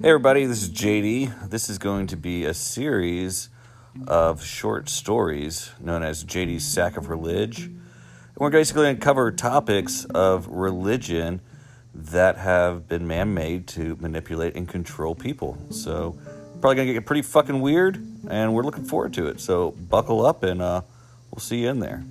Hey, everybody, this is JD. This is going to be a series of short stories known as JD's Sack of Religion. We're basically going to cover topics of religion that have been man made to manipulate and control people. So, probably going to get pretty fucking weird, and we're looking forward to it. So, buckle up, and uh, we'll see you in there.